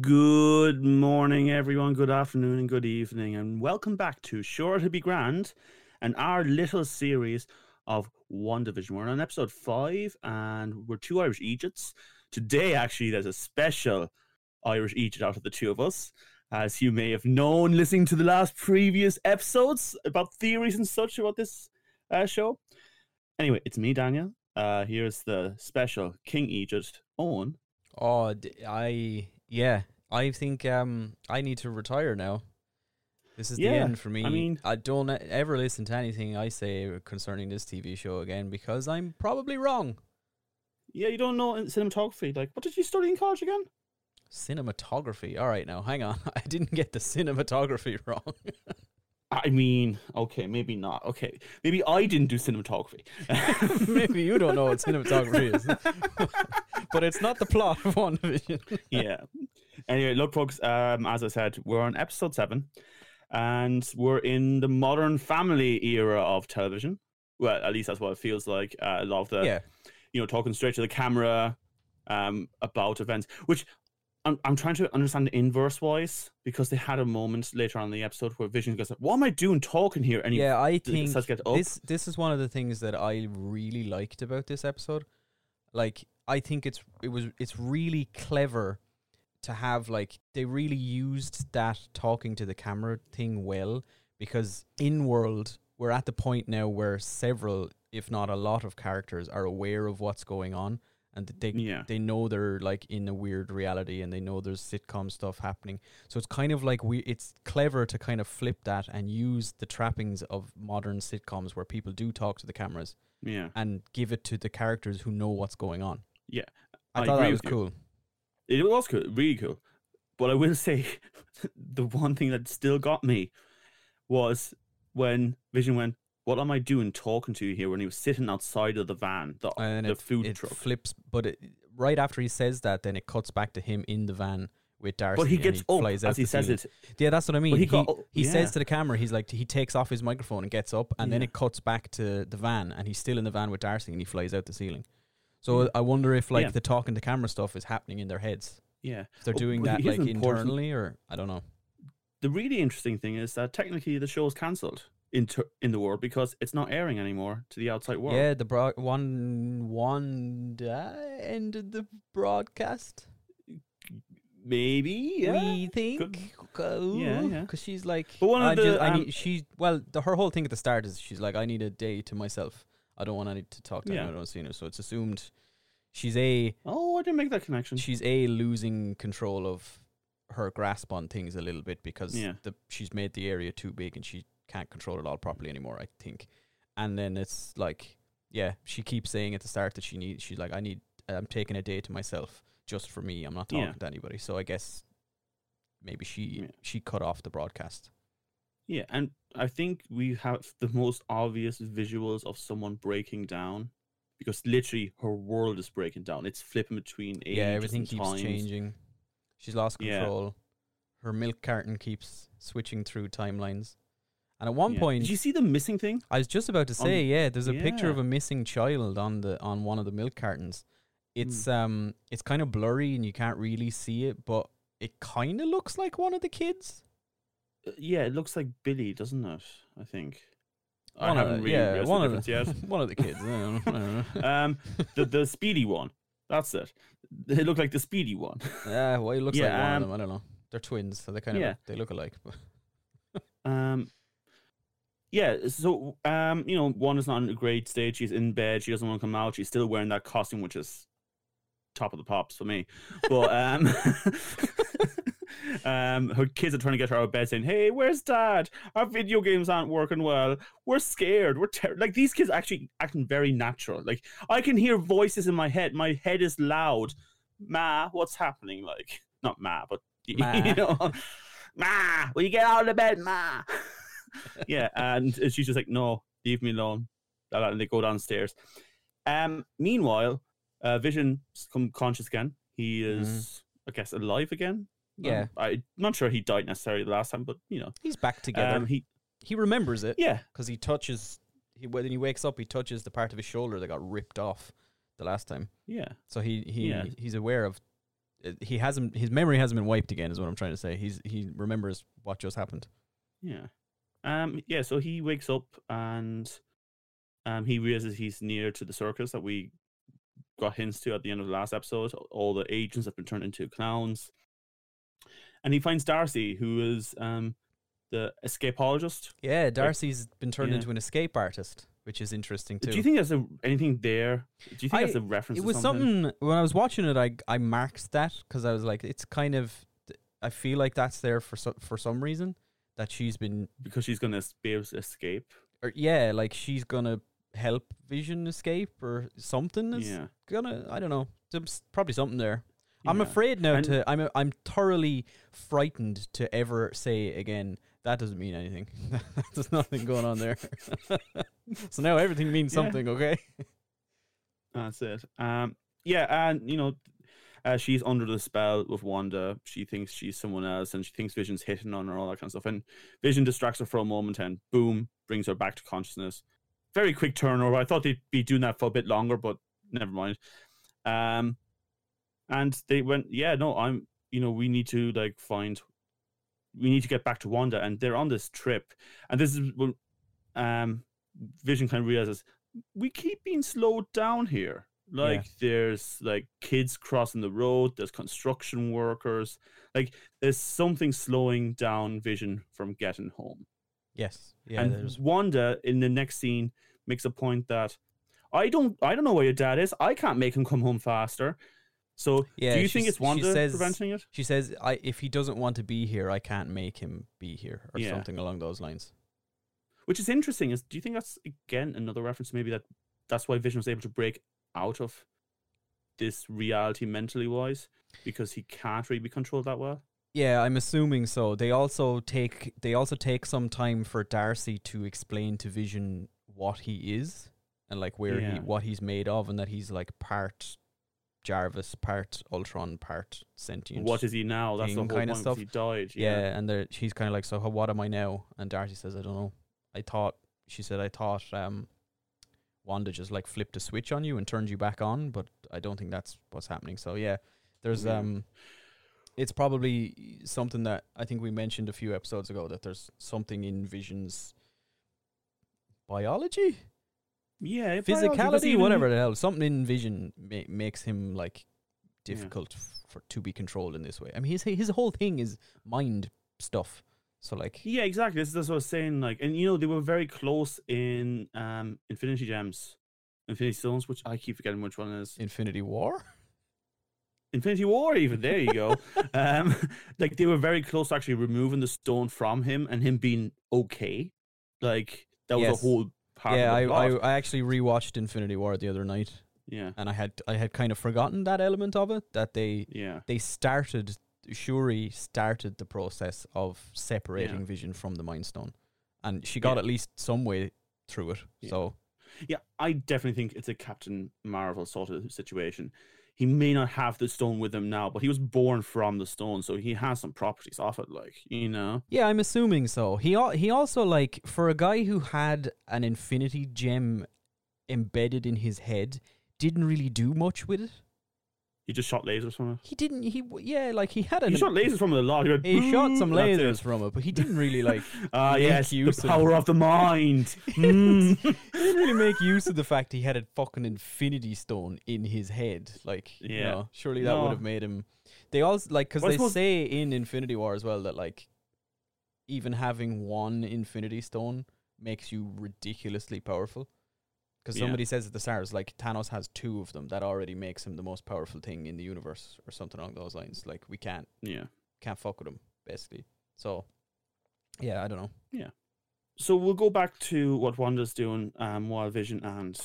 Good morning, everyone. Good afternoon and good evening, and welcome back to Sure to Be Grand and our little series of WandaVision. We're on episode five, and we're two Irish Egypts. Today, actually, there's a special Irish Egypt out of the two of us, as you may have known listening to the last previous episodes about theories and such about this uh, show. Anyway, it's me, Daniel. Uh, here's the special King Egypt, Owen. Oh, I yeah, I think um I need to retire now. This is the end for me. I mean- I don't ever listen to anything I say concerning this TV show again because I'm probably wrong. Yeah, you don't know cinematography. Like, what did you study in college again? Cinematography. All right, now hang on. I didn't get the cinematography wrong. I mean, okay, maybe not. Okay, maybe I didn't do cinematography. Maybe you don't know what cinematography is, but it's not the plot of WandaVision. yeah. Anyway, look, folks. Um, as I said, we're on episode seven, and we're in the modern family era of television. Well, at least that's what it feels like. Uh, a lot of the, yeah, you know, talking straight to the camera, um, about events, which. I'm, I'm trying to understand the inverse wise because they had a moment later on in the episode where Vision goes, "What am I doing talking here?" And he yeah. I think to get up. this this is one of the things that I really liked about this episode. Like I think it's it was it's really clever to have like they really used that talking to the camera thing well because in world we're at the point now where several if not a lot of characters are aware of what's going on and they Yeah. they know they're like in a weird reality and they know there's sitcom stuff happening so it's kind of like we it's clever to kind of flip that and use the trappings of modern sitcoms where people do talk to the cameras yeah. and give it to the characters who know what's going on. Yeah, I, I thought that was you. cool. It was cool, really cool. But I will say, the one thing that still got me was when Vision went, "What am I doing talking to you here?" When he was sitting outside of the van, the, And the it, food it truck. flips, but it, right after he says that, then it cuts back to him in the van with Darcy. but he gets up flies out as he says it. Yeah, that's what I mean. he he got up- he yeah. says to the camera, he's like, he takes off his microphone and gets up, and then it cuts back to the van, and he's still in the van with Darcy, and he flies out the ceiling. So Yeah. I wonder if like Yeah. the talking to camera stuff is happening in their heads. Yeah, If they're Oh, doing well, that like important- internally, or I don't know. The really interesting thing is that technically the show is cancelled in ter- in the world because it's not airing anymore to the outside world. Yeah, the broad one one ended the broadcast. maybe. Yeah, We think, Yeah, yeah. because she's like, But one of the, just, I um, need, she well, the, her whole thing at the start is she's like, I need a day to myself. I don't want any to talk to Yeah. anyone. I don't see her. So it's assumed she's a Oh, I didn't make that connection. she's a losing control of her grasp on things a little bit because Yeah. the she's made the area too big and she can't control it all properly anymore. I think, and then it's like, yeah, she keeps saying at the start that she needs. She's like, I need. I'm taking a day to myself just for me. I'm not talking Yeah. to anybody. So I guess maybe she Yeah. she cut off the broadcast. Yeah, and I think we have the most obvious visuals of someone breaking down because literally her world is breaking down. It's flipping between ages yeah, everything keeps times. changing. She's lost Yeah. control. Her milk carton keeps switching through timelines. And at one Yeah. point, did you see the missing thing? I was just about to say, yeah, there's a picture of a missing child on the on one of the milk cartons. It's Hmm. um it's kind of blurry and you can't really see it, but it kind of looks like one of the kids. Uh, Yeah, it looks like Billy, doesn't it? I think. I One of haven't the- really yeah, one the of the yet. one of the kids. I don't know, I don't know. um, the the speedy one. That's it. They look like the speedy one. Yeah, well, it looks like Yeah, one um, of them. I don't know. They're twins, so they kind of Yeah. they look alike. Um, yeah. So, um, you know, one is not in a great state. She's in bed. She doesn't want to come out. She's still wearing that costume, which is top of the pops for me. But um, um, her kids are trying to get her out of bed, saying, "Hey, where's Dad? Our video games aren't working well. We're scared. We're ter-. like these kids actually acting very natural. Like I can hear voices in my head. My head is loud. Ma, what's happening? Like not Ma, but Ma. you know." Ma, will you get out of the bed, Ma? Yeah, and she's just like, no, leave me alone. And they go downstairs. Um, meanwhile, uh, Vision come conscious again. He is, I guess, alive again. Yeah. Um, I'm not sure he died necessarily the last time, but you know, He's back together. um, he he remembers it yeah, because he touches. He, when he wakes up, he touches the part of his shoulder that got ripped off the last time. yeah, So he he Yeah. he's aware of. uh, He hasn't. His memory hasn't been wiped again. Is what I'm trying to say. He's he remembers what just happened. yeah. Um, yeah. So he wakes up and um, he realizes he's near to the circus that we got hints to at the end of the last episode. All the agents have been turned into clowns, and he finds Darcy, who is um the escapologist. Yeah, Darcy's been turned yeah. into an escape artist, which is interesting too. Do you think there's a, anything there? Do you think I- that's a reference? it was something? something when I was watching it. I I marked that because I was like, it's kind of. I feel like that's there for so, for some reason that she's been because she's gonna be able to escape. or yeah, like she's gonna help Vision escape or something is Yeah, gonna. I don't know. There's probably something there. I'm afraid now And- to. I'm I'm thoroughly frightened to ever say again. That doesn't mean anything. There's nothing going on there. so now everything means Yeah. something. Okay. That's it. Um, yeah, and you know, uh, she's under the spell with Wanda. She thinks she's someone else, and she thinks Vision's hitting on her, all that kind of stuff. And Vision distracts her for a moment, and boom, brings her back to consciousness. Very quick turnover. I thought they'd be doing that for a bit longer, but never mind. Um, and they went, yeah, no, I'm, you know, we need to like find, we need to get back to Wanda, and they're on this trip, and this is um, Vision kind of realizes we keep being slowed down here. Like there's like kids crossing the road, there's construction workers. Like there's something slowing down Vision from getting home. Yes. Yeah. and there's Wanda in the next scene makes a point that I don't I don't know where your dad is. I can't make him come home faster. So Yeah, do you think it's Wanda says- preventing it? She says, "I if he doesn't want to be here, I can't make him be here," or Yeah. something along those lines. Which is interesting. Is do you think that's again another reference maybe that that's why Vision was able to break out of this reality mentally wise because he can't really be controlled that well. Yeah, I'm assuming so. They also take they also take some time for Darcy to explain to Vision what he is and like where he what he's made of, and that he's like part Jarvis, part Ultron, part sentient. What is he now? That's the whole kinda stuff. He died. Yeah, Yeah. and she's kind of like, so what am I now? And Darcy says, I don't know. I thought she said I thought um Wanda just like flipped a switch on you and turned you back on, but I don't think that's what's happening. So yeah, there's Yeah. um it's probably something that I think we mentioned a few episodes ago that there's something in Vision's biology, Yeah. physicality, whatever the hell, something in Vision ma- makes him like Yeah. difficult f- for to be controlled in this way. I mean, his his whole thing is mind stuff. So like, Yeah, exactly. This is what I was saying. Like, and you know, they were very close in um Infinity Gems, Infinity Stones, which I keep forgetting which one is. Infinity War. Infinity War, even there you go. um, like they were very close to actually removing the stone from him and him being okay. Like that was Yes. a whole part. yeah, of I, the I. I actually rewatched Infinity War the other night, yeah, and I had I had kind of forgotten that element of it. That they yeah, they started Shuri started the process of separating Yeah. Vision from the Mind Stone, and she got Yeah. at least some way through it. Yeah. So yeah. I definitely think it's a Captain Marvel sort of situation. He may not have the stone with him now, but he was born from the stone, so he has some properties off it. Like you know, yeah, I'm assuming so. He al- he also like for a guy who had an Infinity Gem embedded in his head, didn't really do much with it. He just shot lasers from it. He didn't. He yeah, like he had a. He shot lasers from it a lot. He, went, he shot some "Boom," that's it. lasers from it, but he didn't really like. Ah, make yes, use the power of the mind. Mm. he didn't really make use of the fact he had a fucking infinity stone in his head. Like, you Yeah. know, surely that would have made him. They also like because Well, they suppose- say in Infinity War as well that like even having one Infinity Stone makes you ridiculously powerful. Because Yeah. somebody says at the start, it's like Thanos has two of them. That already makes him the most powerful thing in the universe, or something along those lines. Like we can't yeah. can't fuck with him, basically. So, yeah, I don't know. Yeah. So we'll go back to what Wanda's doing um, while Vision and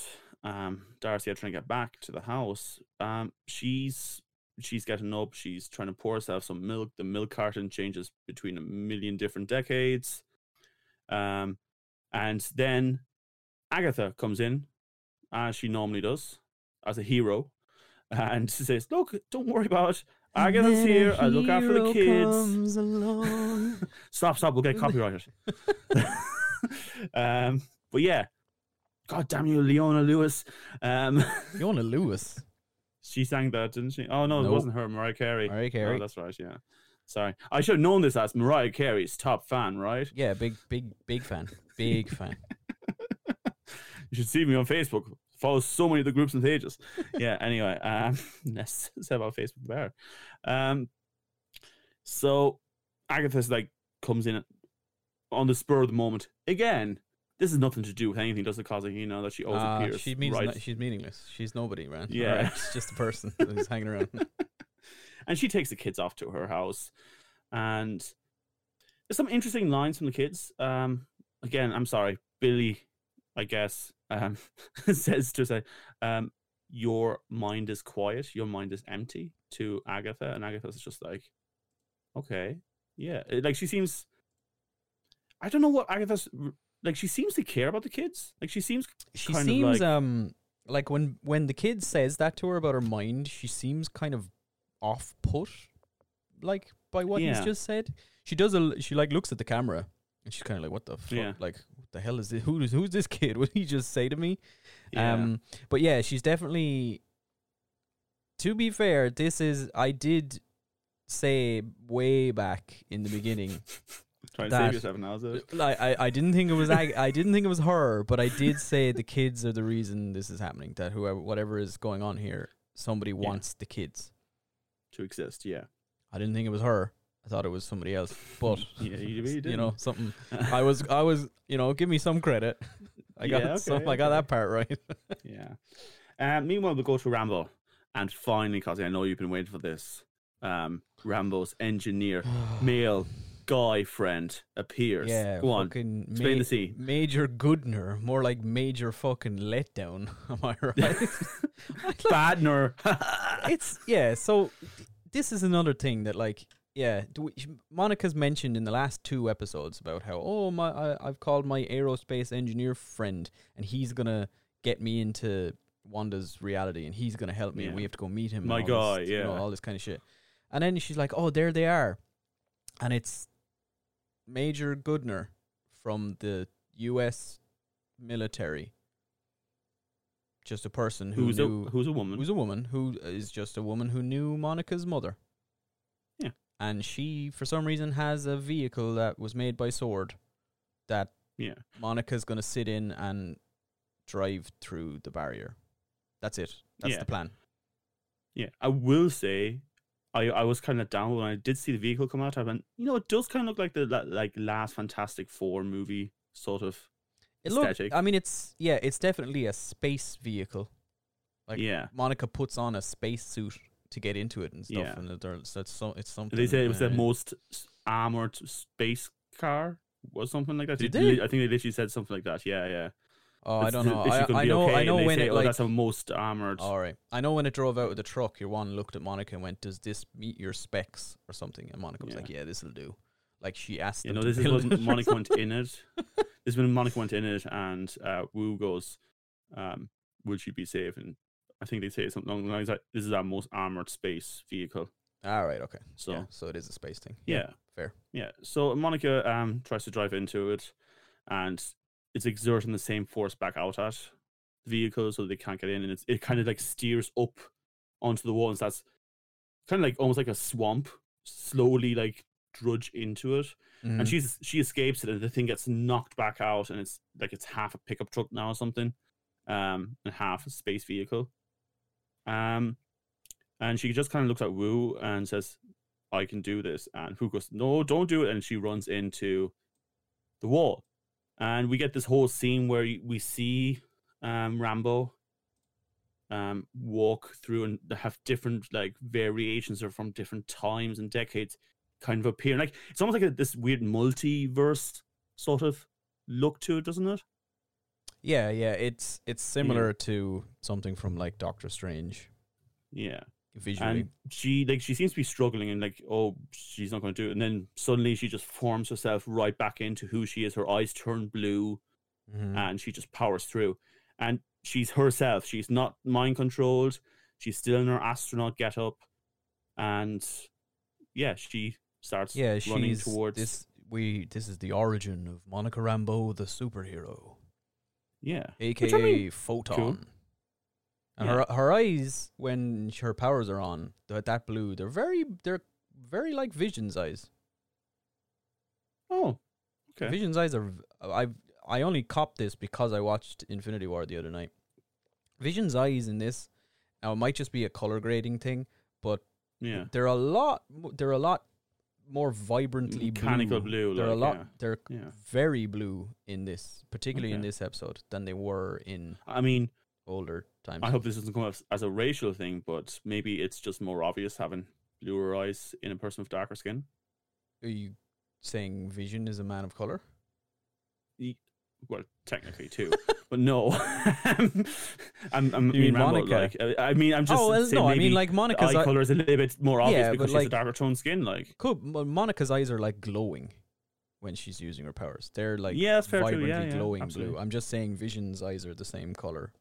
um, Darcy are trying to get back to the house. Um, she's she's getting up. She's trying to pour herself some milk. The milk carton changes between a million different decades. Um, and then Agatha comes in, as she normally does, as a hero, and she says, "Look, don't worry about it. Agatha's here. I look after the kids." stop, stop. We'll get copyrighted. um, but yeah, God damn you, Leona Lewis. Um, Fiona Lewis. she sang that, didn't she? Oh no, it wasn't her. Mariah Carey. Mariah Oh, Carey. that's right. Yeah. Sorry, I should have known this as Mariah Carey's top fan, right? Yeah, big, big, big fan. Big fan. You should see me on Facebook. Follow so many of the groups and pages. yeah. Anyway, um, let's say about Facebook there. Um, so Agatha's like comes in on the spur of the moment again. This is nothing to do with anything, does it? Cause you know that she always Ah, appears. she means right. no- she's meaningless. She's nobody, man. Yeah. Alright, She's just a person who's hanging around. and she takes the kids off to her house and there's some interesting lines from the kids um again i'm sorry billy i guess um says to say um your mind is quiet your mind is empty to agatha and agatha's just like okay yeah like she seems i don't know what agatha's like she seems to care about the kids like she seems She kind of seems like- um like when when the kid says that to her about her mind, she seems kind of off put, like by what Yeah. he's just said. She does a she like looks at the camera and she's kind of like, "What the fuck? Yeah. Like, the hell is this? Who is who's this kid? What did he just say to me?" yeah. Um, but yeah, she's definitely. To be fair, this is I did say way back in the beginning. trying to save yourself now is like I, I didn't think it was Ag- I didn't think it was her, but I did say the kids are the reason this is happening. That whoever whatever is going on here, somebody wants the kids. to exist yeah I didn't think it was her. I thought it was somebody else. But yeah you, really you know, something I was I was you know, give me some credit. I got Yeah, some okay, I got that part right. Yeah. Um, meanwhile, we go to Rambeau, and finally, because I know you've been waiting for this, um, Rambeau's engineer, male guy friend appears. Yeah, go on. fucking Explain ma- the scene. Major Goodner, more like Major fucking letdown. Am I right? Badner. it's yeah. So this is another thing that like yeah, do we, Monica's mentioned in the last two episodes about how oh my I, I've called my aerospace engineer friend and he's gonna get me into Wanda's reality and he's gonna help me and we have to go meet him. and My all guy, this, you know, yeah. all this kind of shit. And then she's like, oh, there they are, and it's Major Goodner from the U.S. military. Just a person who who's knew a who's a woman? who's a woman who is just a woman who knew Monica's mother. And she, for some reason, has a vehicle that was made by Sword that yeah. Monica's going to sit in and drive through the barrier. That's it. That's Yeah. the plan. Yeah. I will say, I I was kind of down when I did see the vehicle come out. I went, you know, it does kind of look like the like last Fantastic Four movie sort of. It Aesthetic. I mean, it's yeah, it's definitely a space vehicle. Like yeah. Monica puts on a space suit to get into it and stuff, Yeah. and they're- so it's so it's something. They said it was the uh, most armored space car or something like that. Did They? I think they literally said something like that. Yeah, yeah. Oh, I don't know. I, I know. okay, I know when say, it oh, that's the most armored. All right. I know when it drove out of the truck, your one looked at Monica and went, "Does this meet your specs or something?" And Monica was Yeah. like, "Yeah, this will do." Like she asked You know, this is when. Monica went in it. This is when Monica went in it, and uh, Woo goes, um, "Will she be safe?" And I think they say something along the lines like, "This is our most armored space vehicle." All right. Okay. So yeah. yeah, So it is a space thing. yeah, fair. Yeah. So Monica um tries to drive into it, and it's exerting the same force back out at the vehicle, so they can't get in, and it's it kind of like steers up onto the wall, and that's kind of like almost like a swamp, slowly like drudge into it. Mhm. and she's she escapes it and the thing gets knocked back out and it's like it's half a pickup truck now or something um and half a space vehicle um and she just kind of looks at Woo and says I can do this and Woo goes no don't do it and she runs into the wall and we get this whole scene where we see um Rambeau um walk through and have different like variations or from different times and decades kind of appear. Like it's almost like a, this weird multiverse sort of look to it, doesn't it? Yeah, yeah. It's it's similar to something from like Doctor Strange. Yeah, visually. and she like she seems to be struggling and like oh she's not going to do it and then suddenly she just forms herself right back into who she is her eyes turn blue Mhm. and she just powers through and she's herself she's not mind controlled she's still in her astronaut get up and yeah she starts yeah, running she's towards this. We this is the origin of Monica Rambeau, the superhero, yeah aka Which I mean, Photon. And Yeah. her her eyes, when her powers are on, that that blue, they're very they're very like Vision's eyes. oh okay Vision's eyes are. I I only copped this because I watched Infinity War the other night. Vision's eyes in this, now it might just be a color grading thing, but yeah they're a lot. They're a lot more vibrantly Mechanical blue. blue, They're a lot. yeah. They're yeah very blue in this, particularly in this episode, than they were in i mean older times. i hope this doesn't come up as a racial thing but maybe it's just more obvious having bluer eyes in a person with darker skin Are you saying Vision is a man of color? Well, technically too, but no. I'm, I'm, I'm mean Rambeau, Monica? like, I mean, I'm just. oh well, saying no, I maybe mean like Monica's eye eye- color is a little bit more obvious Yeah, because but, she has a darker tone skin. Like, Cool. But Monica's eyes are like glowing when she's using her powers. They're like Yeah, that's fair too. vibrantly Yeah, yeah, glowing absolutely. blue. I'm just saying Vision's eyes are the same color,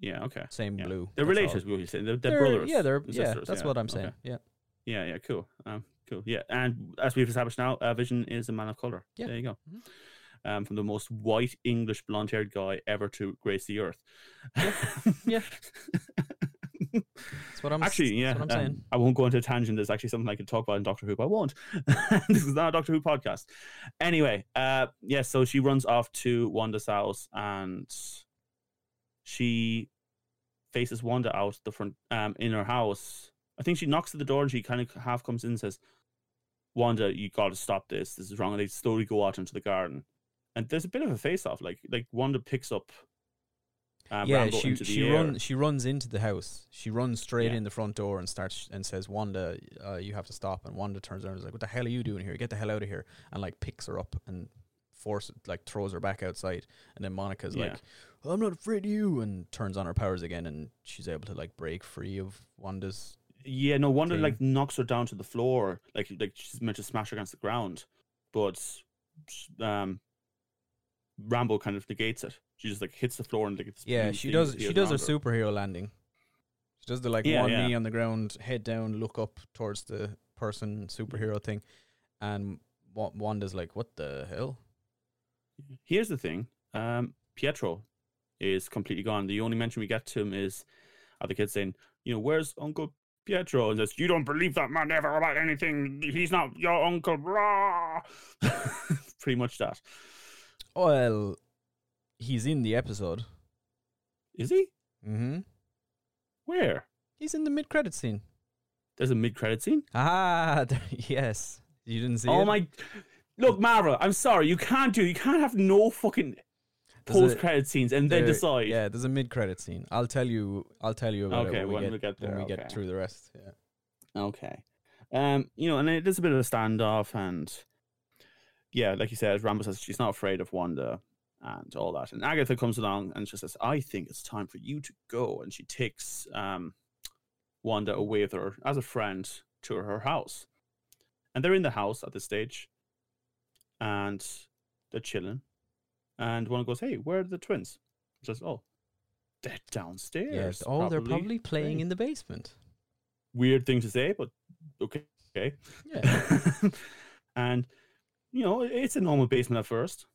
yeah, okay, same yeah. blue. They're that's all. related. What you saying? They're, they're, brothers. Yeah, they're and yeah. sisters, That's yeah, what I'm okay. saying. Yeah. Yeah, yeah, cool. Um, cool. Yeah, and as we've established now, uh, Vision is a man of color. Yeah. there you go. Mhm. Um, from the most white English blonde-haired guy ever to grace the earth. Yeah. That's what I'm Actually, yeah. What I'm um. I won't go into a tangent. There's actually something I could talk about in Doctor Who, but I won't. this is not a Doctor Who podcast. Anyway, uh, yeah, so she runs off to Wanda's house and she faces Wanda out the front um in her house. I think she knocks at the door and she kind of half comes in and says, Wanda, you gotta stop this. This is wrong. And they slowly go out into the garden. And there's a bit of a face off. Like like Wanda picks up um, yeah, Rambeau she she runs she runs into the house. She runs straight Yeah. in the front door and starts and says, "Wanda, uh, you have to stop." And Wanda turns around and is like, "What the hell are you doing here? Get the hell out of here!" And like picks her up and force like throws her back outside. And then Monica's Yeah. like, "I'm not afraid of you," and turns on her powers again, and she's able to like break free of Wanda's. Yeah, no Wanda thing. like knocks her down to the floor, like like she's meant to smash her against the ground, but um, Rambeau kind of negates it. She just like hits the floor and like it's Yeah, she does. She does a her. superhero landing. She does the like Yeah, one yeah. knee on the ground, head down, look up towards the person, superhero thing, and Wa- Wanda's like, "What the hell?" Here's the thing: um, Pietro is completely gone. The only mention we get to him is are the kids saying, you know, where's Uncle Pietro? And says, you don't believe that man ever about anything. He's not your uncle. Pretty much that. Well, he's in the episode. Is he? Mm-hmm. Where? He's in the mid-credit scene. There's a mid-credit scene. Ah, there- yes. You didn't see oh it? my! Look, Marvel. I'm sorry. You can't do. You can't have no fucking There's post-credit scenes and then decide. Yeah, there's a mid-credit scene. I'll tell you. I'll tell you about Okay, it when, when we we get, get when we there, get through the rest. Yeah. Okay. Um, you know, and it is a bit of a standoff, and yeah, like you said, Rambeau says she's not afraid of Wanda and all that. And Agatha comes along and she says, "I think it's time for you to go," and she takes um Wanda away with her as a friend to her house, and they're in the house at this stage, and they're chilling, and one goes, "Hey, where are the twins?" She says, "Oh." They're downstairs. Yes. Oh, they're probably playing playing. in the basement. weird thing to say, but okay. Okay. Yeah. and you know, it's a normal basement at first.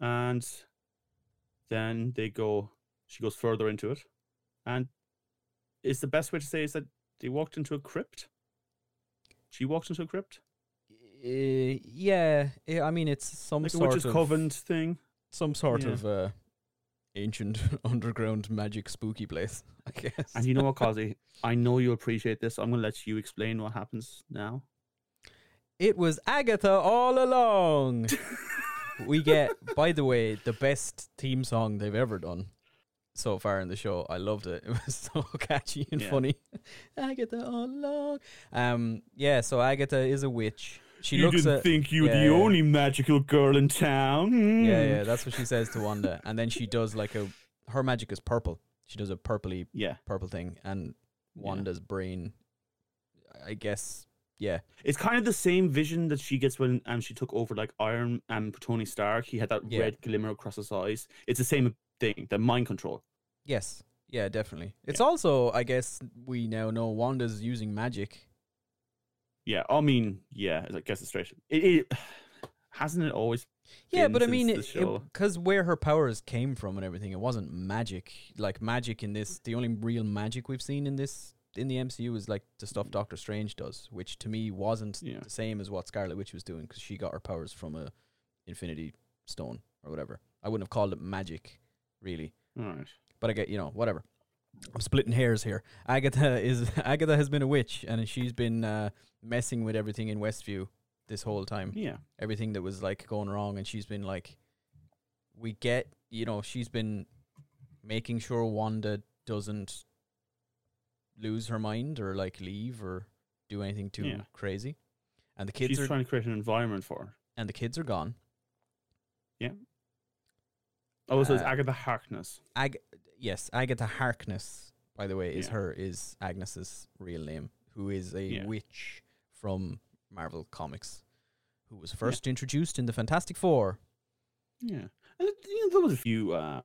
And then they go she goes further into it. And is the best way to say is that they walked into a crypt? She walked into a crypt? Uh, yeah, I mean it's some Like a sort witch's of coven thing. some sort Yeah. of uh, ancient underground magic spooky place, I guess. And you know what, Kazi? I know you appreciate this. I'm gonna let you explain what happens now. It was Agatha all along. we get, by the way, the best theme song they've ever done so far in the show. I loved it. It was so catchy and Yeah. funny. Agatha all along. Um, yeah. So Agatha is a witch. She you looks didn't at. think you were yeah, the yeah. only magical girl in town. Yeah, Hmm. yeah. That's what she says to Wanda, and then she does like a. Her magic is purple. She does a purpley Yeah. purple thing, and Yeah. Wanda's brain. I guess. Yeah. It's kind of the same vision that she gets when um, she took over like Iron and Tony Stark. He had that Yeah. red glimmer across his eyes. It's the same thing, the mind control. Yes. Yeah. Definitely. It's also. I guess we now know Wanda's using magic. Yeah, I mean, yeah, I guess it's straight. It, it hasn't it always. Yeah, but I mean, the it show. because where her powers came from and everything, it wasn't magic. Like magic in this, the only real magic we've seen in this in the MCU is like the stuff Doctor Strange does, which to me wasn't Yeah. the same as what Scarlet Witch was doing because she got her powers from a Infinity Stone or whatever. I wouldn't have called it magic, really, All right. but I get you know whatever. I'm splitting hairs here. Agatha is Agatha has been a witch and she's been uh, messing with everything in Westview this whole time Yeah. everything that was like going wrong and she's been like we get you know she's been making sure Wanda doesn't lose her mind or like leave or do anything too Yeah. crazy and the kids She's are trying to create an environment for her. and the kids are gone Yeah. Oh, so it's Uh, Agatha Harkness. Ag- yes Agatha Harkness by the way is Yeah. her is Agnes's real name who is a Yeah. witch from Marvel Comics who was first introduced in the Fantastic Four Yeah. And you know, there was a few, uh,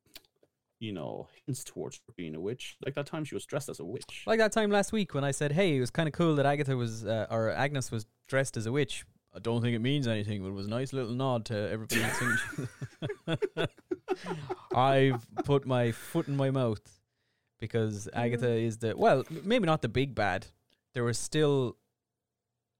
you know, hints towards her being a witch. Like that time she was dressed as a witch. Like that time last week when I said, "Hey, it was kind of cool that Agatha was uh, or Agnes was dressed as a witch." I don't think it means anything, but it was a nice little nod to everybody. I've put my foot in my mouth because Agatha is the well, maybe not the big bad. There was still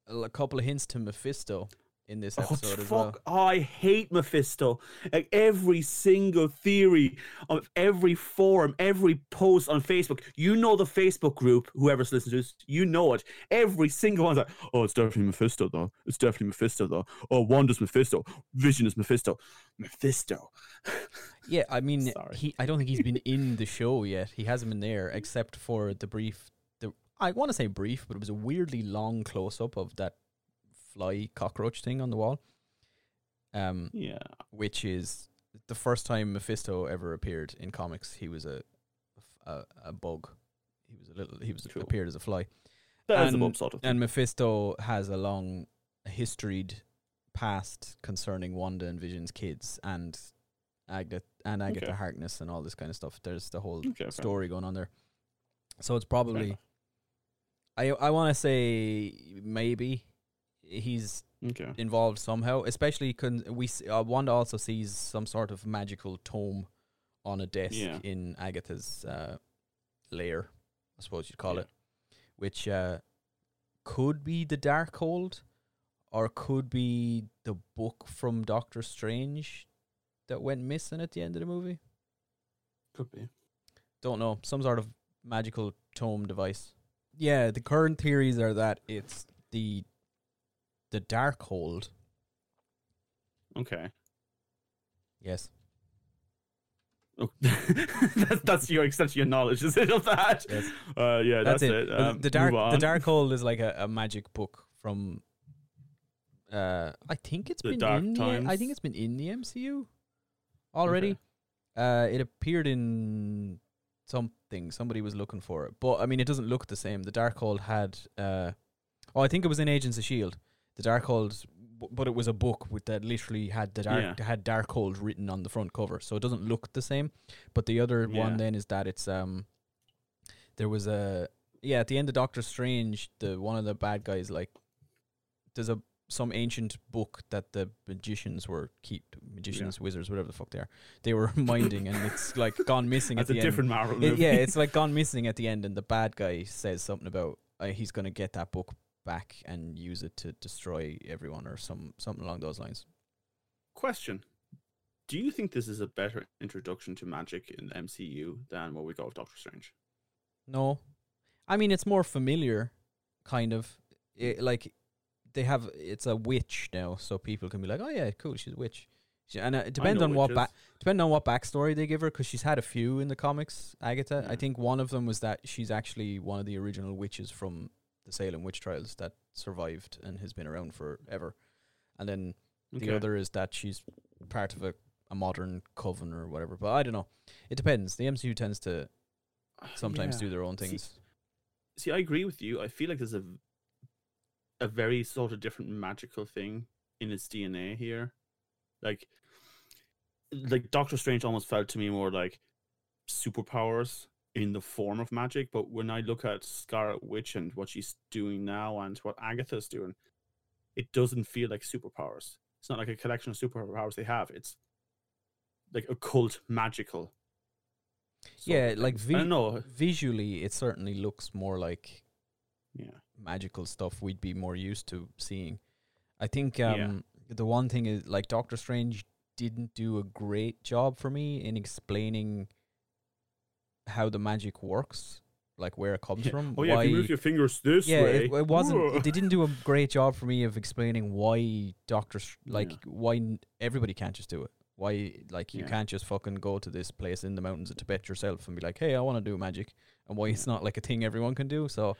a couple of hints to Mephisto in this Oh, episode as fuck. well. Oh, I hate Mephisto. Like every single theory of every forum, every post on Facebook. You know the Facebook group, whoever's listening to this, you know it. Every single one's like, oh, it's definitely Mephisto, though. It's definitely Mephisto, though. Oh, Wanda's Mephisto. Vision is Mephisto. Mephisto. Yeah, I mean, Sorry. he. I don't think he's been in the show yet. He hasn't been there except for the brief. The I want to say brief, but it was a weirdly long close up of that fly cockroach thing on the wall. Um, Yeah. which is the first time Mephisto ever appeared in comics. He was a a, a bug. He was a little. He was Cool. appeared as a fly. That is a And- bump sort of. And Mephisto has a long historied past concerning Wanda and Vision's kids and Agatha and Agatha Okay. Harkness and all this kind of stuff. There's the whole Okay, story going on there. So it's probably. I I want to say maybe he's Okay. involved somehow, especially con- we s- uh, Wanda also sees some sort of magical tome on a desk Yeah. in Agatha's uh, lair, I suppose you'd call Yeah. it, which uh, could be the Darkhold, or could be the book from Doctor Strange that went missing at the end of the movie. Could be. Don't know, some sort of magical tome device. Yeah, the current theories are that it's the the Darkhold. Okay. Yes. Oh. that's, that's your of your knowledge, is it? Of that? Yes. Uh, yeah, That's, that's, it. it. Um, the dark the dark hole is like a, a magic book from uh I think it's The been Dark in the, I think it's been in the MCU already. Uh it appeared in something. Somebody was looking for it. But I mean it doesn't look the same. The Darkhold had uh Oh, I think it was in Agents of Shield. The Darkhold b- but it was a book with that literally had the dark had Darkhold written on the front cover. So it doesn't look the same. But the other Yeah. one then is that it's um there was a yeah at the end of Doctor Strange the one of the bad guys like there's a some ancient book that the magicians were keep magicians wizards whatever the fuck they are they were minding and it's like gone missing That's at a the end different Marvel It- movie. yeah it's like gone missing at the end and the bad guy says something about uh, he's going to get that book back and use it to destroy everyone or some something along those lines Question: Do you think this is a better introduction to magic in the MCU than what we got with Doctor Strange? No, I mean it's more familiar, kind of. It, like they have it's a witch now, so people can be like, oh yeah, cool, she's a witch. She, and uh, it depends on what back depending on what backstory they give her, because she's had a few in the comics. Agatha, I think one of them was that she's actually one of the original witches from the Salem witch trials that survived and has been around forever. And then the other is that she's part of a, a modern coven or whatever. But I don't know. It depends. The MCU tends to sometimes Yeah. do their own See, things. see, I agree with you. I feel like there's a a very sort of different magical thing in its DNA here. Like, like Doctor Strange almost felt to me more like superpowers in the form of magic. But when I look at Scarlet Witch and what she's doing now and what Agatha's doing, it doesn't feel like superpowers. It's not like a collection of superpowers they have. It's like occult magical. Yeah, like vi- I know. visually, it certainly looks more like Yeah. magical stuff we'd be more used to seeing. I think Yeah. um, the one thing is like Doctor Strange didn't do a great job for me in explaining how the magic works, like where it comes Yeah. from. Oh yeah, if you move your fingers this yeah, way. it, it wasn't. Whoa. They didn't do a great job for me of explaining why doctors like Yeah. why everybody can't just do it. Why, like, you Yeah. can't just fucking go to this place in the mountains of Tibet yourself and be like, "Hey, I want to do magic," and why it's not like a thing everyone can do. So,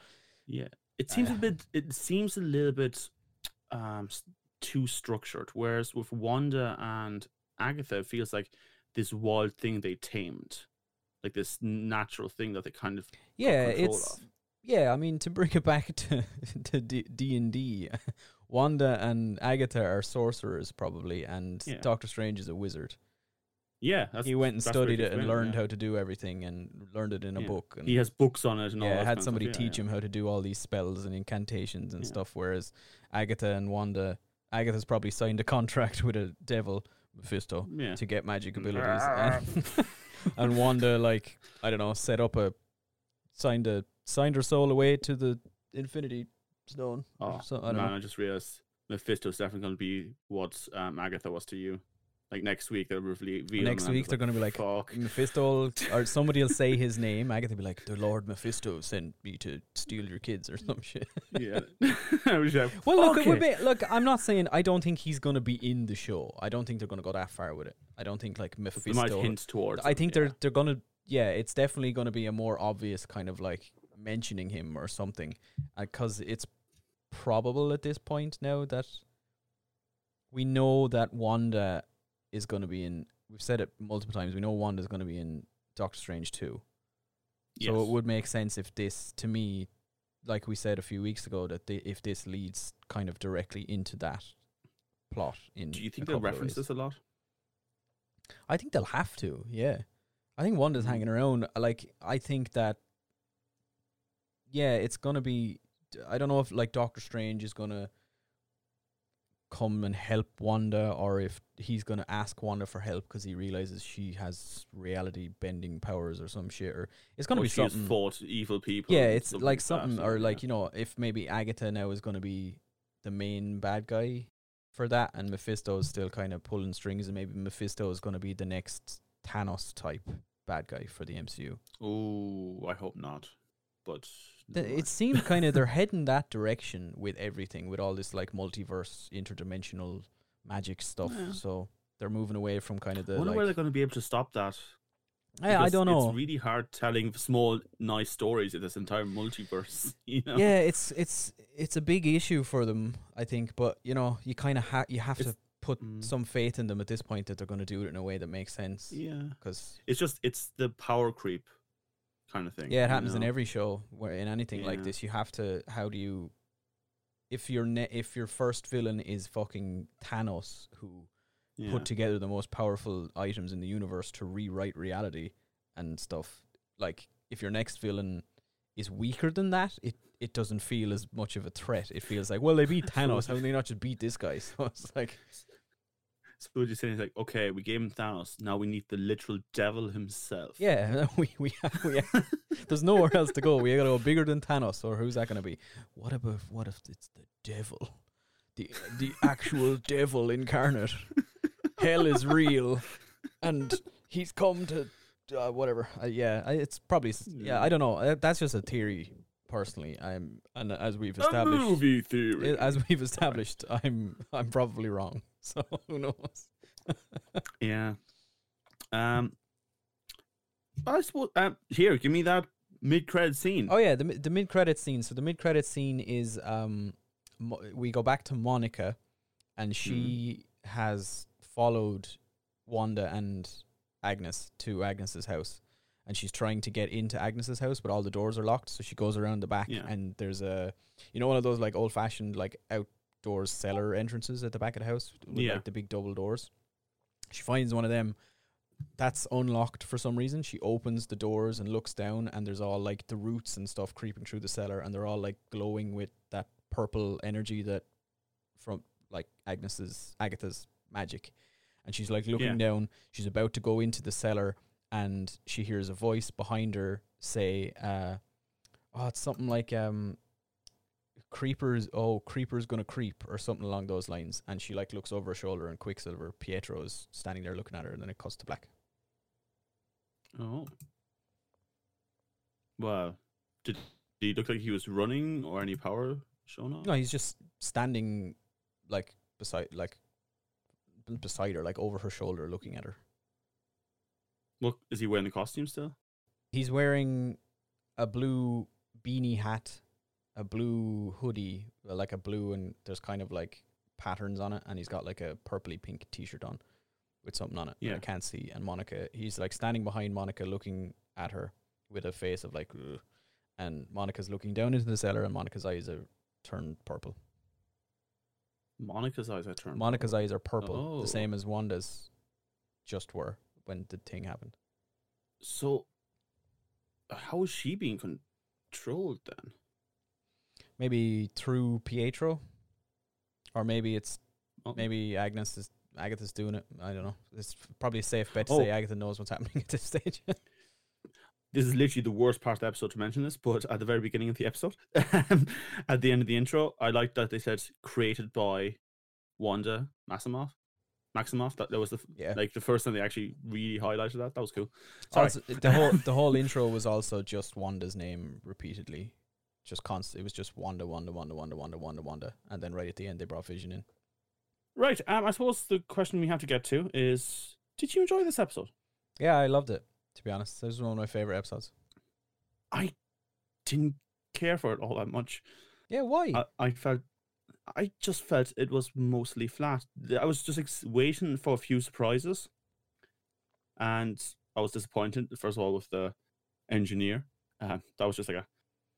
Yeah, it seems a Uh, bit. It seems a little bit um too structured. Whereas with Wanda and Agatha, it feels like this wild thing they tamed, like this natural thing that they kind of yeah, it's of. yeah. I mean, to bring it back to to D and D, Wanda and Agatha are sorcerers probably, and Yeah. Doctor Strange is a wizard. yeah. That's, he went and studied it and learned yeah. how to do everything and learned it in a Yeah. book. And He has books on it and all. yeah, that had somebody stuff. teach him how to do all these spells and incantations and stuff. Whereas Agatha and Wanda, Agatha's probably signed a contract with a devil, Mephisto, Yeah. to get magic abilities, and, and Wanda, like I don't know, set up a signed a signed her soul away to the Infinity Stone. or Oh, so, I don't man, know. I just realized Mephisto's definitely going to be what um, Agatha was to you. Like next week, they'll reveal. Next week they're going to be like, fuck. Mephisto, or somebody will say his name. i Agatha will be like, "The Lord Mephisto sent me to steal your kids" or some shit. yeah. Like, Well, look, it would okay. be, look. I'm not saying I don't think he's going to be in the show. I don't think they're going to go that far with it. I don't think like They might hint towards. I think yeah. they're they're going to. Yeah, it's definitely going to be a more obvious kind of like mentioning him or something, uh, because it's probable at this point now that we know that Wanda is going to be in. We've said it multiple times. We know Wanda's going to be in Doctor Strange too. So it would make sense if this, to me, like we said a few weeks ago, that they, if this leads kind of directly into that plot. In Do you think they'll reference this a lot? I think they'll have to. Yeah, I think Wanda's Mm. hanging around. Like I think that. Yeah, it's gonna be. I don't know if like Doctor Strange is gonna come and help Wanda, or if he's gonna ask Wanda for help because he realizes she has reality bending powers or some shit. Or it's gonna Or be something. fought evil people. Yeah, it's stuff like something, so, or yeah. like you know, if maybe Agatha now is going to be the main bad guy for that, and Mephisto is still kind of pulling strings, and maybe Mephisto is going to be the next Thanos type bad guy for the MCU. Oh, I hope not. But It seems kind of they're heading that direction with everything, with all this like multiverse, interdimensional magic stuff. Yeah. So they're moving away from kind of I the. wonder where they're going to be able to stop that. yeah, I don't know. It's really hard telling small, nice stories in this entire multiverse. You know? Yeah, it's it's it's a big issue for them, I think. But you know, you kind of ha- you have to put Mm. some faith in them at this point that they're going to do it in a way that makes sense. Yeah. Because It's just it's the power creep kind of thing. yeah, it happens in every show where in anything like this, you have to. How do you? If your ne- if your first villain is fucking Thanos, who yeah. put together the most powerful items in the universe to rewrite reality and stuff, like if your next villain is weaker than that, it it doesn't feel as much of a threat. It feels like, well, they beat Thanos. How can they not just beat this guy? So it's like, So what you're saying like, okay, we gave him Thanos. Now we need the literal devil himself. yeah, we we have, we there's nowhere else to go. We gotta go bigger than Thanos, or who's that gonna be? What about what if it's the devil, the the actual devil incarnate? Hell is real, and he's come to uh, whatever. Uh, yeah, I, it's probably yeah. I don't know. Uh, That's just a theory, personally. I'm and as we've established, movie theory. as we've established, I'm I'm probably wrong. So who knows? yeah. Um. I suppose. Um. Here, give me that mid-credit scene. Oh yeah, the the mid credit scene. So the mid credit scene is um, Mo- we go back to Monica, and she has followed Wanda and Agnes to Agnes's house, and she's trying to get into Agnes's house, but all the doors are locked. So she goes around the back, Yeah. and there's a, you know, one of those like old fashioned like outdoors cellar entrances at the back of the house with Yeah. like the big double doors. She finds one of them. That's unlocked for some reason. She opens the doors and looks down, and there's all like the roots and stuff creeping through the cellar, and they're all like glowing with that purple energy that from like Agnes's Agatha's magic. And she's like looking Yeah. down. She's about to go into the cellar, and she hears a voice behind her say, uh, "Oh, it's something like um, creepers. Oh, creepers gonna creep, or something along those lines." And she like looks over her shoulder, and Quicksilver Pietro is standing there looking at her, and then it cuts to black. Oh. wow did he look like he was running or any power shown off? No, he's just standing like beside, like beside her, like over her shoulder, looking at her. Look, is he wearing the costume still? He's wearing a blue beanie hat, a blue hoodie, uh, like a blue, and there's kind of like patterns on it, and he's got like a purpley pink t-shirt on with something on it. Yeah. I can't see. And Monica, he's like standing behind Monica, looking at her with a face of like, "Ugh." and Monica's looking down into the cellar, and Monica's eyes are turned purple. Monica's eyes are turned. Monica's eyes are purple, Oh. the same as Wanda's just were when the thing happened. So, how is she being controlled then? Maybe through Pietro, or maybe it's Oh, maybe Agnes is Agatha's doing it. I don't know. It's probably a safe bet to Oh. say Agatha knows what's happening at this stage. This is literally the worst part of the episode to mention this, but at the very beginning of the episode, um, at the end of the intro, I liked that they said created by Wanda Maximoff. Maximoff. That, that was the yeah. like the first time they actually really highlighted that. That was cool. Also, the whole the whole intro was also just Wanda's name repeatedly, just constant. It was just Wanda, Wanda, Wanda, Wanda, Wanda, Wanda, Wanda, and then right at the end they brought Vision in. Right. Um, I suppose the question we have to get to is: Did you enjoy this episode? Yeah, I loved it. To be honest, this was one of my favorite episodes. I didn't care for it all that much. Yeah, why? I, I felt, I just felt it was mostly flat. I was just ex- waiting for a few surprises, and I was disappointed. First of all, with the engineer, um, that was just like a,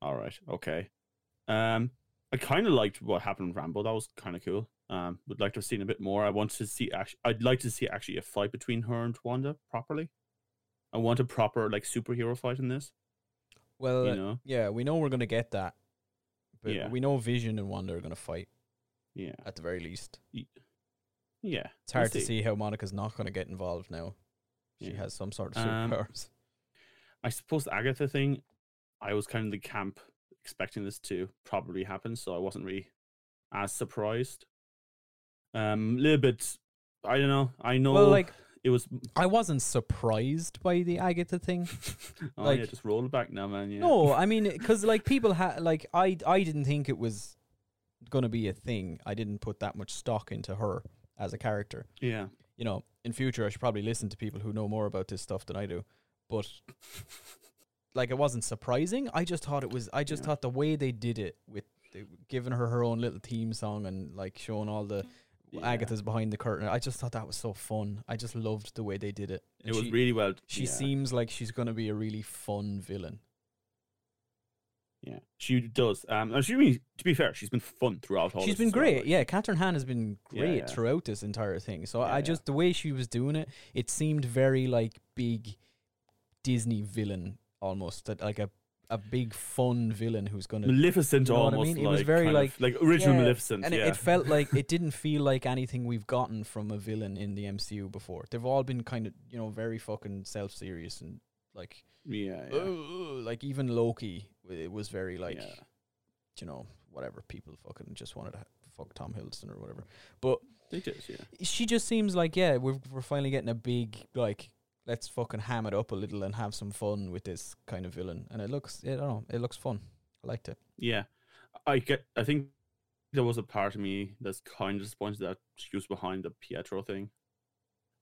all right, okay. Um, I kind of liked what happened with Rambeau. That was kind of cool. Um, would like to have seen a bit more. I want to see actually. I'd like to see actually a fight between her and Wanda properly. I want a proper like superhero fight in this. well, you uh, know, yeah, we know we're gonna get that, but Yeah. we know Vision and Wanda are gonna fight yeah, at the very least. yeah. It's hard to see how Monica's not gonna get involved now. She Yeah. has some sort of Um. I suppose the Agatha thing, I was kind of the camp expecting this to probably happen, so I wasn't really as surprised. Um, a little bit, I don't know. I know, well, like it was. I wasn't surprised by the Agatha thing. oh like- yeah, just roll it back now, man. Yeah. No, I mean, because like people had like I I didn't think it was gonna be a thing. I didn't put that much stock into her as a character. Yeah. You know, in future I should probably listen to people who know more about this stuff than I do. But like, it wasn't surprising. I just thought it was. I just Yeah. thought the way they did it with the, giving her her own little theme song and like showing all the Yeah. Agatha's behind the curtain. I just thought that was so fun. I just loved the way they did it. It was she, really well. She yeah, seems like she's gonna be a really fun villain. Yeah, she does. Um, and she really, to be fair, she's been fun throughout all. She's this been as great. like- Yeah, Kathryn Hahn has been great yeah. throughout this entire thing. So Yeah, I yeah. just the way she was doing it, it seemed very like big Disney villain almost. That like a a big fun villain who's gonna Maleficent You know what I mean? It like was very, like- of, like original Yeah, Maleficent. and it, yeah. it felt like it didn't feel like anything we've gotten from a villain in the MCU before. They've all been kind of you know very fucking self serious and like yeah, yeah, "Ugh," like even Loki. It was very like you know whatever people fucking just wanted to fuck Tom Hiddleston or whatever. But They did, yeah. she just seems like yeah, we're we're finally getting a big like let's fucking ham it up a little and have some fun with this kind of villain. And it looks I don't know, it looks fun. I liked it. Yeah, I get. I think there was a part of me that's kind of disappointed that she was behind the Pietro thing.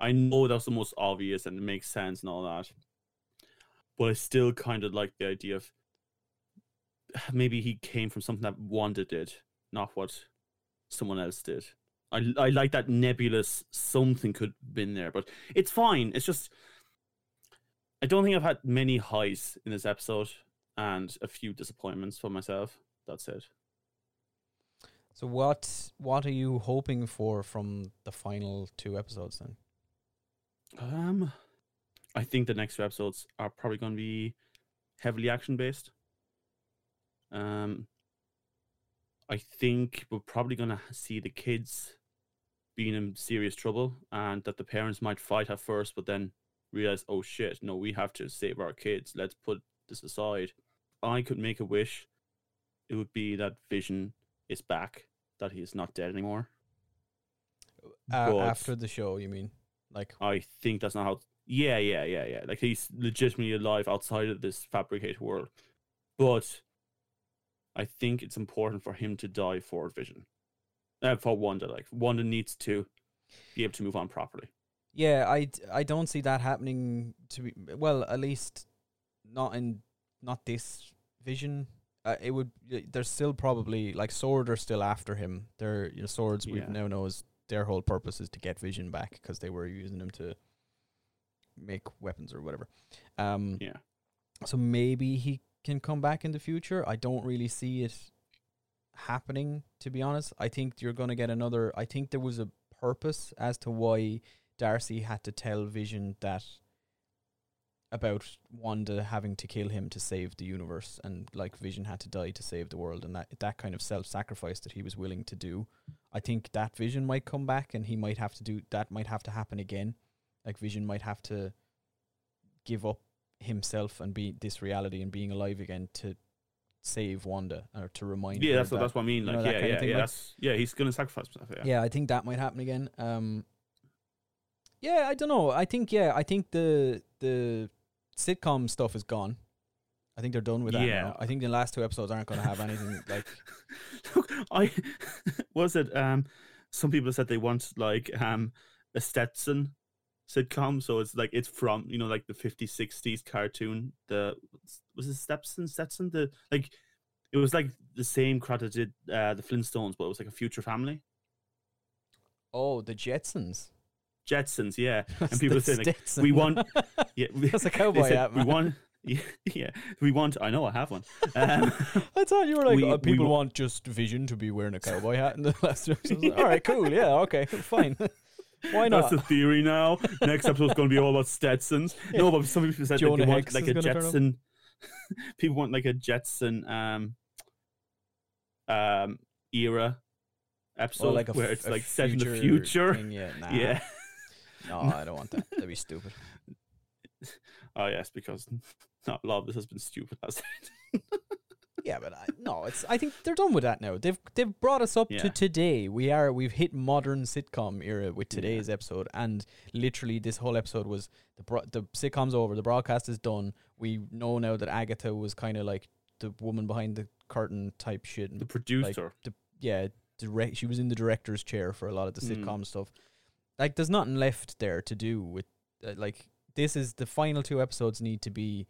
I know that's the most obvious and it makes sense and all that, but I still kind of like the idea of maybe he came from something that Wanda did, not what someone else did. I I like that nebulous something could have been there, but it's fine. It's just I don't think I've had many highs in this episode and a few disappointments for myself. That's it. So what what are you hoping for from the final two episodes then? Um, I think the next two episodes are probably going to be heavily action based. Um, I think we're probably going to see the kids being in serious trouble, and that the parents might fight at first, but then realize, oh shit, no, we have to save our kids. Let's put this aside. I could make a wish. It would be that Vision is back, that he is not dead anymore. Uh, after the show, you mean? Like I think that's not how. Yeah, yeah, yeah, yeah. Like he's legitimately alive outside of this fabricated world, but I think it's important for him to die for Vision. Uh, for Wanda, like Wanda needs to be able to move on properly. Yeah, I, d- I don't see that happening to be well, at least not in not this vision. Uh, it would there's still probably like sword are still after him. They're you know swords we Yeah. now know is their whole purpose is to get vision back because they were using him to make weapons or whatever. Um Yeah. so maybe he can come back in the future. I don't really see it happening to be honest. I think you're going to get another I think there was a purpose as to why Darcy had to tell Vision that about Wanda having to kill him to save the universe and like Vision had to die to save the world and that that kind of self-sacrifice that he was willing to do. I think that Vision might come back and he might have to do that might have to happen again. Like Vision might have to give up himself and be this reality and being alive again to save Wanda or to remind Yeah, her that's what that- that's what I mean. you Like, know, yeah, yeah, yeah. like- That's, yeah, he's gonna sacrifice himself. Yeah. yeah, I think that might happen again. Um, yeah, I don't know. I think yeah, I think the the sitcom stuff is gone. I think they're done with that Yeah. now. I think the last two episodes aren't going to have anything like. Look, I was it. Um, some people said they want like um a Stetson sitcom, so it's like it's from you know like the 50s, 60s cartoon. The was it Stetson? Stetson? The like it was like the same crowd that did uh, the Flintstones, but it was like a future family. Oh, the Jetsons. Jetsons, yeah. That's people are saying, like, we want- Yeah, we, That's a cowboy said, hat, we want. Yeah, yeah, we want. I know I have one. Um, I thought you were like, we- we people wa- want just Vision to be wearing a cowboy hat in the last episode. All right, cool. Yeah, okay, fine. Why not? That's the theory now. Next episode's going to be all about Stetsons. No, but some people said Jonah that they want like a gonna turn up. Jetson. people want like a Jetson um um era episode like where f- it's like set in the future. thing, Yeah, nah. Yeah. No, I don't want that. That'd be stupid. Oh yes, because not love. this has been stupid. Has it? Yeah, but I, no, it's. I think they're done with that now. They've they've brought us up Yeah. to today. We are we've hit modern sitcom era with Yeah. today's episode, and literally this whole episode was the bro- the sitcom's over. The broadcast is done. We know now that Agatha was kind of like the woman behind the curtain type shit. And the producer. yeah, direct. She was in the director's chair for a lot of the Mm. sitcom stuff. Like, there's nothing left there to do with. Uh, like, this is the final two episodes need to be.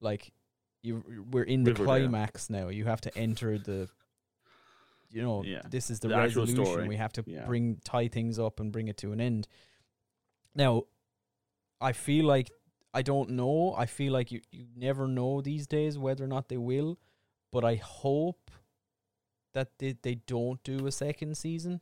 Like, you we're in the Riverdale. climax now. You have to enter the. You know, Yeah, this is the, the resolution. We have to Yeah. bring tie things up and bring it to an end. Now, I feel like I don't know. I feel like you you never know these days whether or not they will, but I hope that they they don't do a second season.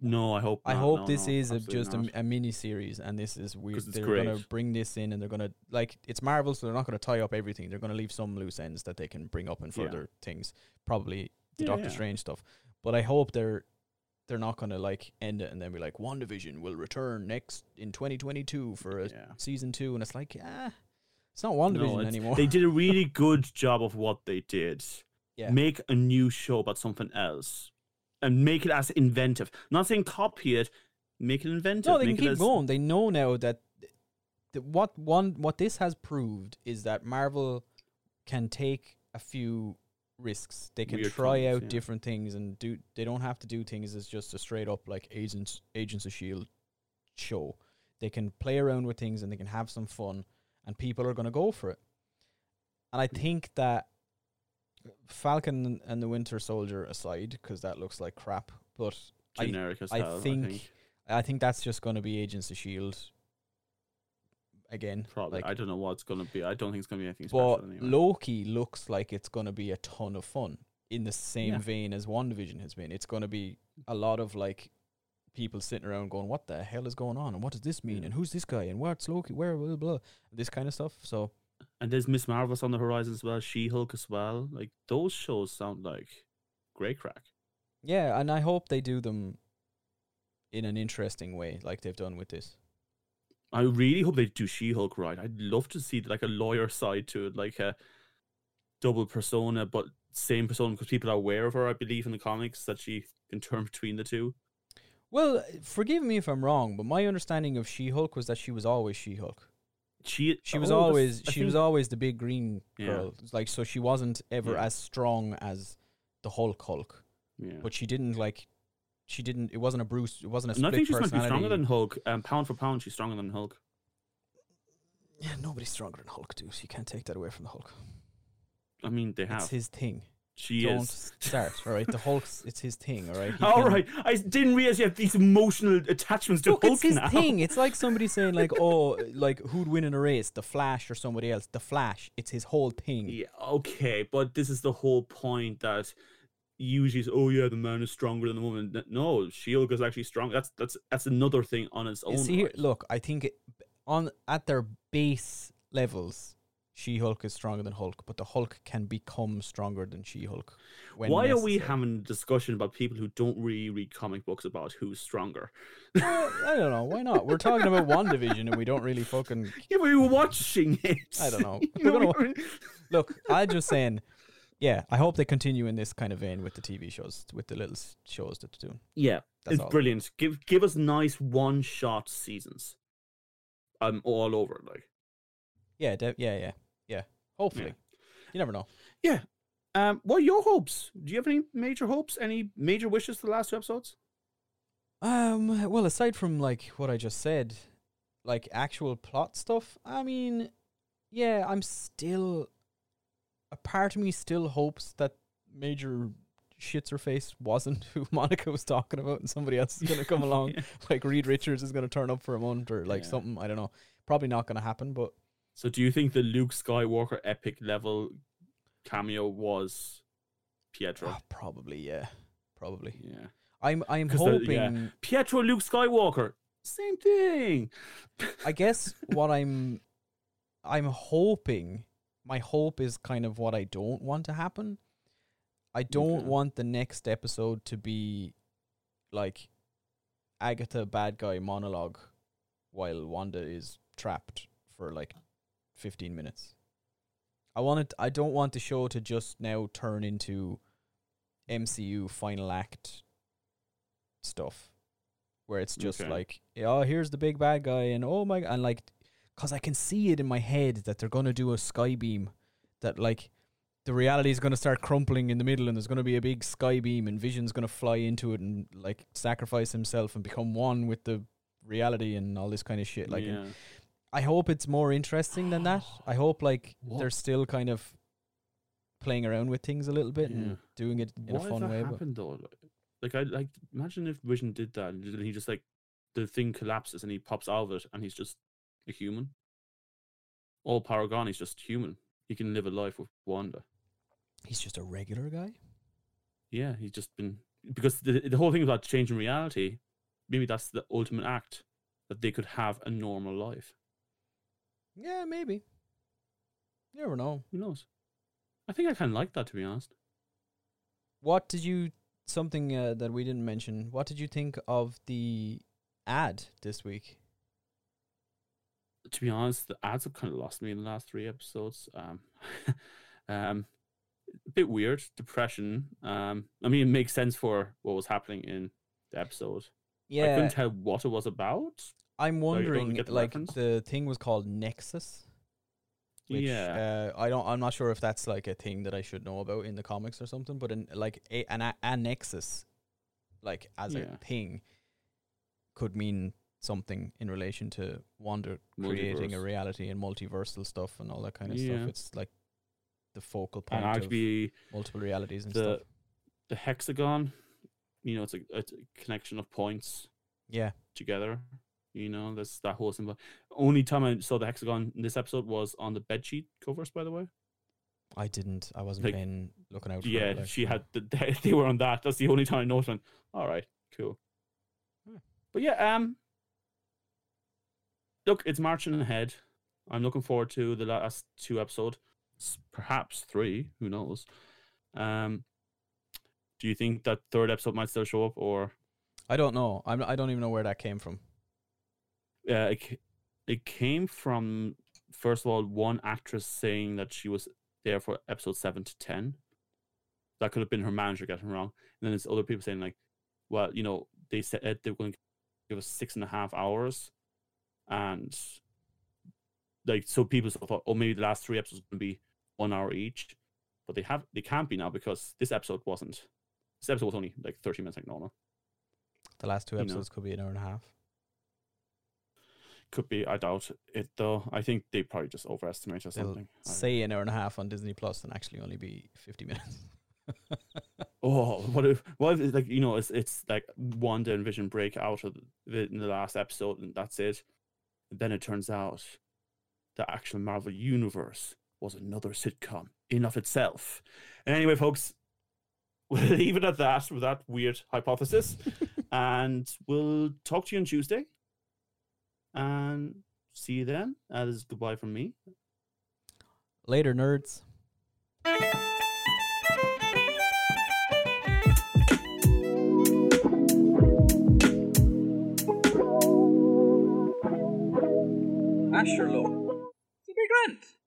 No, I hope. I not. hope No, this no, is a, just a, a mini series, and this is weird. They're gonna bring this in, and they're gonna like it's Marvel, so they're not gonna tie up everything. They're gonna leave some loose ends that they can bring up in Yeah. further things. Probably the Yeah, Doctor yeah. Strange stuff, but I hope they're they're not gonna like end it and then be like, WandaVision will return next in 2022 for a Yeah. season two, and it's like, ah, it's not WandaVision No, it's- anymore. They did a really good job of what they did. Yeah. Make a new show about something else, and make it as inventive. not saying copy it. Make it inventive. No, they can keep as- going. They know now that, that what one what this has proved is that Marvel can take a few risks. They can Weird try things, out yeah. different things and do. They don't have to do things as just a straight up like agents Agents of Shield show. They can play around with things and they can have some fun, and people are going to go for it. And I hmm. think that Falcon and the Winter Soldier aside, because that looks like crap, but I- generic as I hell. think- I think I think that's just going to be Agents of Shield again. Probably. Like, I don't know what it's gonna be. I don't think it's gonna be anything special. but anyway. Loki looks like it's going to be a ton of fun in the same Yeah. vein as WandaVision has been. It's going to be a lot of like people sitting around going, "What the hell is going on? And what does this mean? Yeah. And who's this guy? And what's Loki? Where blah blah?" blah," This kind of stuff. So and there's Miss Marvel's on the horizon as well. She Hulk as well. Like those shows sound like great crack. yeah, and I hope they do them in an interesting way, like they've done with this. I really hope they do She Hulk right. I'd love to see like a lawyer side to it, like a double persona, but same persona because people are aware of her. I believe in the comics that she can turn between the two. Well, forgive me if I'm wrong, but my understanding of She-Hulk was that she was always She-Hulk. She She was oh, always she was always the big green girl. It's Like so she wasn't ever Yeah. as strong as the Hulk Hulk. yeah. But she didn't like she didn't it wasn't a Bruce it wasn't a And I split think she's meant to be stronger than Hulk. Um, pound for pound, she's stronger than Hulk. yeah, nobody's stronger than Hulk, dude. You can't take that away from the Hulk. I mean, they have. It's his thing. She Don't is. start, all right? The Hulk's it's his thing, all right? He All can- right, I didn't realize you have these emotional attachments to Look, Hulk it's his now. thing. It's like somebody saying like, "Oh, like who'd win in a race, the Flash or somebody else?" The Flash. It's his whole thing. Yeah, okay, but this is the whole point that usually is, oh yeah, the man is stronger than the woman. No, Shield is actually strong. That's that's that's another thing on its You own. see, here, right. look, I think it, on at their base levels, She Hulk is stronger than Hulk, but the Hulk can become stronger than She Hulk. Why are we having a discussion about people who don't really read comic books about who's stronger? I don't know. Why not? We're talking about one division, and we don't really fucking Yeah, we were watching it. I don't know. We're gonna- were- look. I'm just saying. Yeah, I hope they continue in this kind of vein with the TV shows, with the little shows that they're doing. yeah, That's it's all. brilliant. Give give us nice one shot seasons. I'm all over it. Like, Yeah, de- yeah, yeah, yeah. Hopefully, you never know. yeah. Um, what are your hopes? Do you have any major hopes? Any major wishes for the last two episodes? Um. Well, aside from like what I just said, like actual plot stuff, I mean, yeah, I'm still. A part of me still hopes that Major shits her face wasn't who Monica was talking about, and somebody else is gonna come along, Yeah. like Reed Richards is gonna turn up for a month or like Yeah. something. I don't know. Probably not gonna happen, but So, do you think the Luke Skywalker epic level cameo was Pietro? ah, probably yeah, probably. yeah, I'm I'm 'Cause the- yeah. hoping. Pietro, Luke Skywalker, same thing. I guess what I'm I'm hoping my hope is kind of what I don't want to happen. I don't Okay. want the next episode to be like Agatha bad guy monologue while Wanda is trapped for like 15 minutes. I want it I don't want the show to just now turn into MCU final act stuff where it's just Okay. like, oh, here's the big bad guy, and oh my, god and like, cause I can see it in my head that they're gonna do a sky beam, that like, the reality is gonna start crumpling in the middle, and there's gonna be a big sky beam, and Vision's gonna fly into it and like sacrifice himself and become one with the reality and all this kind of shit. Like, and yeah. I hope it's more interesting than that. I hope like What? they're still kind of playing around with things a little bit Yeah. and doing it in What a if fun that way. But happened though? Like, I like imagine if Vision did that and he just like the thing collapses and he pops out of it and he's just a human. All power gone. He's just human. He can live a life with Wanda. he's just a regular guy. Yeah, he's just been because the the whole thing about changing reality. Maybe that's the ultimate act that they could have a normal life. Yeah, maybe. You never know. Who knows? I think I kind of like that to be honest. What did you something uh, that we didn't mention? What did you think of the ad this week? to be honest, the ads have kind of lost me in the last three episodes. Um, um, a bit weird, depression. Um, I mean, it makes sense for what was happening in the episode. Yeah, I couldn't tell what it was about. I'm wondering. get the like reference. the thing was called Nexus. Which, yeah, uh, I don't. I'm not sure if that's like a thing that I should know about in the comics or something. But in like a, an a, a nexus, like as Yeah. a thing, could mean something in relation to Wanda creating a reality and multiversal stuff and all that kind of Yeah. stuff. It's like the focal point and of multiple realities and the stuff. the hexagon. You know, it's a, it's a connection of points Yeah, together. You know, that's that whole symbol. Only time I saw the hexagon in this episode was on the bedsheet covers, by the way. I didn't. I wasn't Like, paying looking out. For yeah, it, like, she had the they were on that. That's the only time I noticed. Went, All right, cool. Hmm. But yeah, um, look, it's marching ahead. I'm looking forward to the last two episode, perhaps three. Who knows? Um, do you think that third episode might still show up, or I don't know. I'm. I don't even know where that came from. Uh, it, it came from first of all one actress saying that she was there for episode seven to ten. That could have been her manager getting wrong. And then there's other people saying like, well, you know, they said they were going to give us six and a half hours, and like so people thought, oh, maybe the last three episodes going to be one hour each, but they have they can't be now because this episode wasn't. This episode was only like thirty minutes like normal. The last two You know. episodes could be an hour and a half. Could be. I doubt it though. I think they probably just overestimate or They'll something. Say an hour and a half on Disney Plus and actually only be fifty minutes. Oh, what if what if it's like you know it's it's like Wanda and Vision break out of it in the last episode and that's it. And then it turns out the actual Marvel universe was another sitcom in of itself. And anyway, folks, we'll leave it at that with that weird hypothesis, and we'll talk to you on Tuesday. And see you then. Uh, this is goodbye from me. Later, nerds. Asherlo. It'll.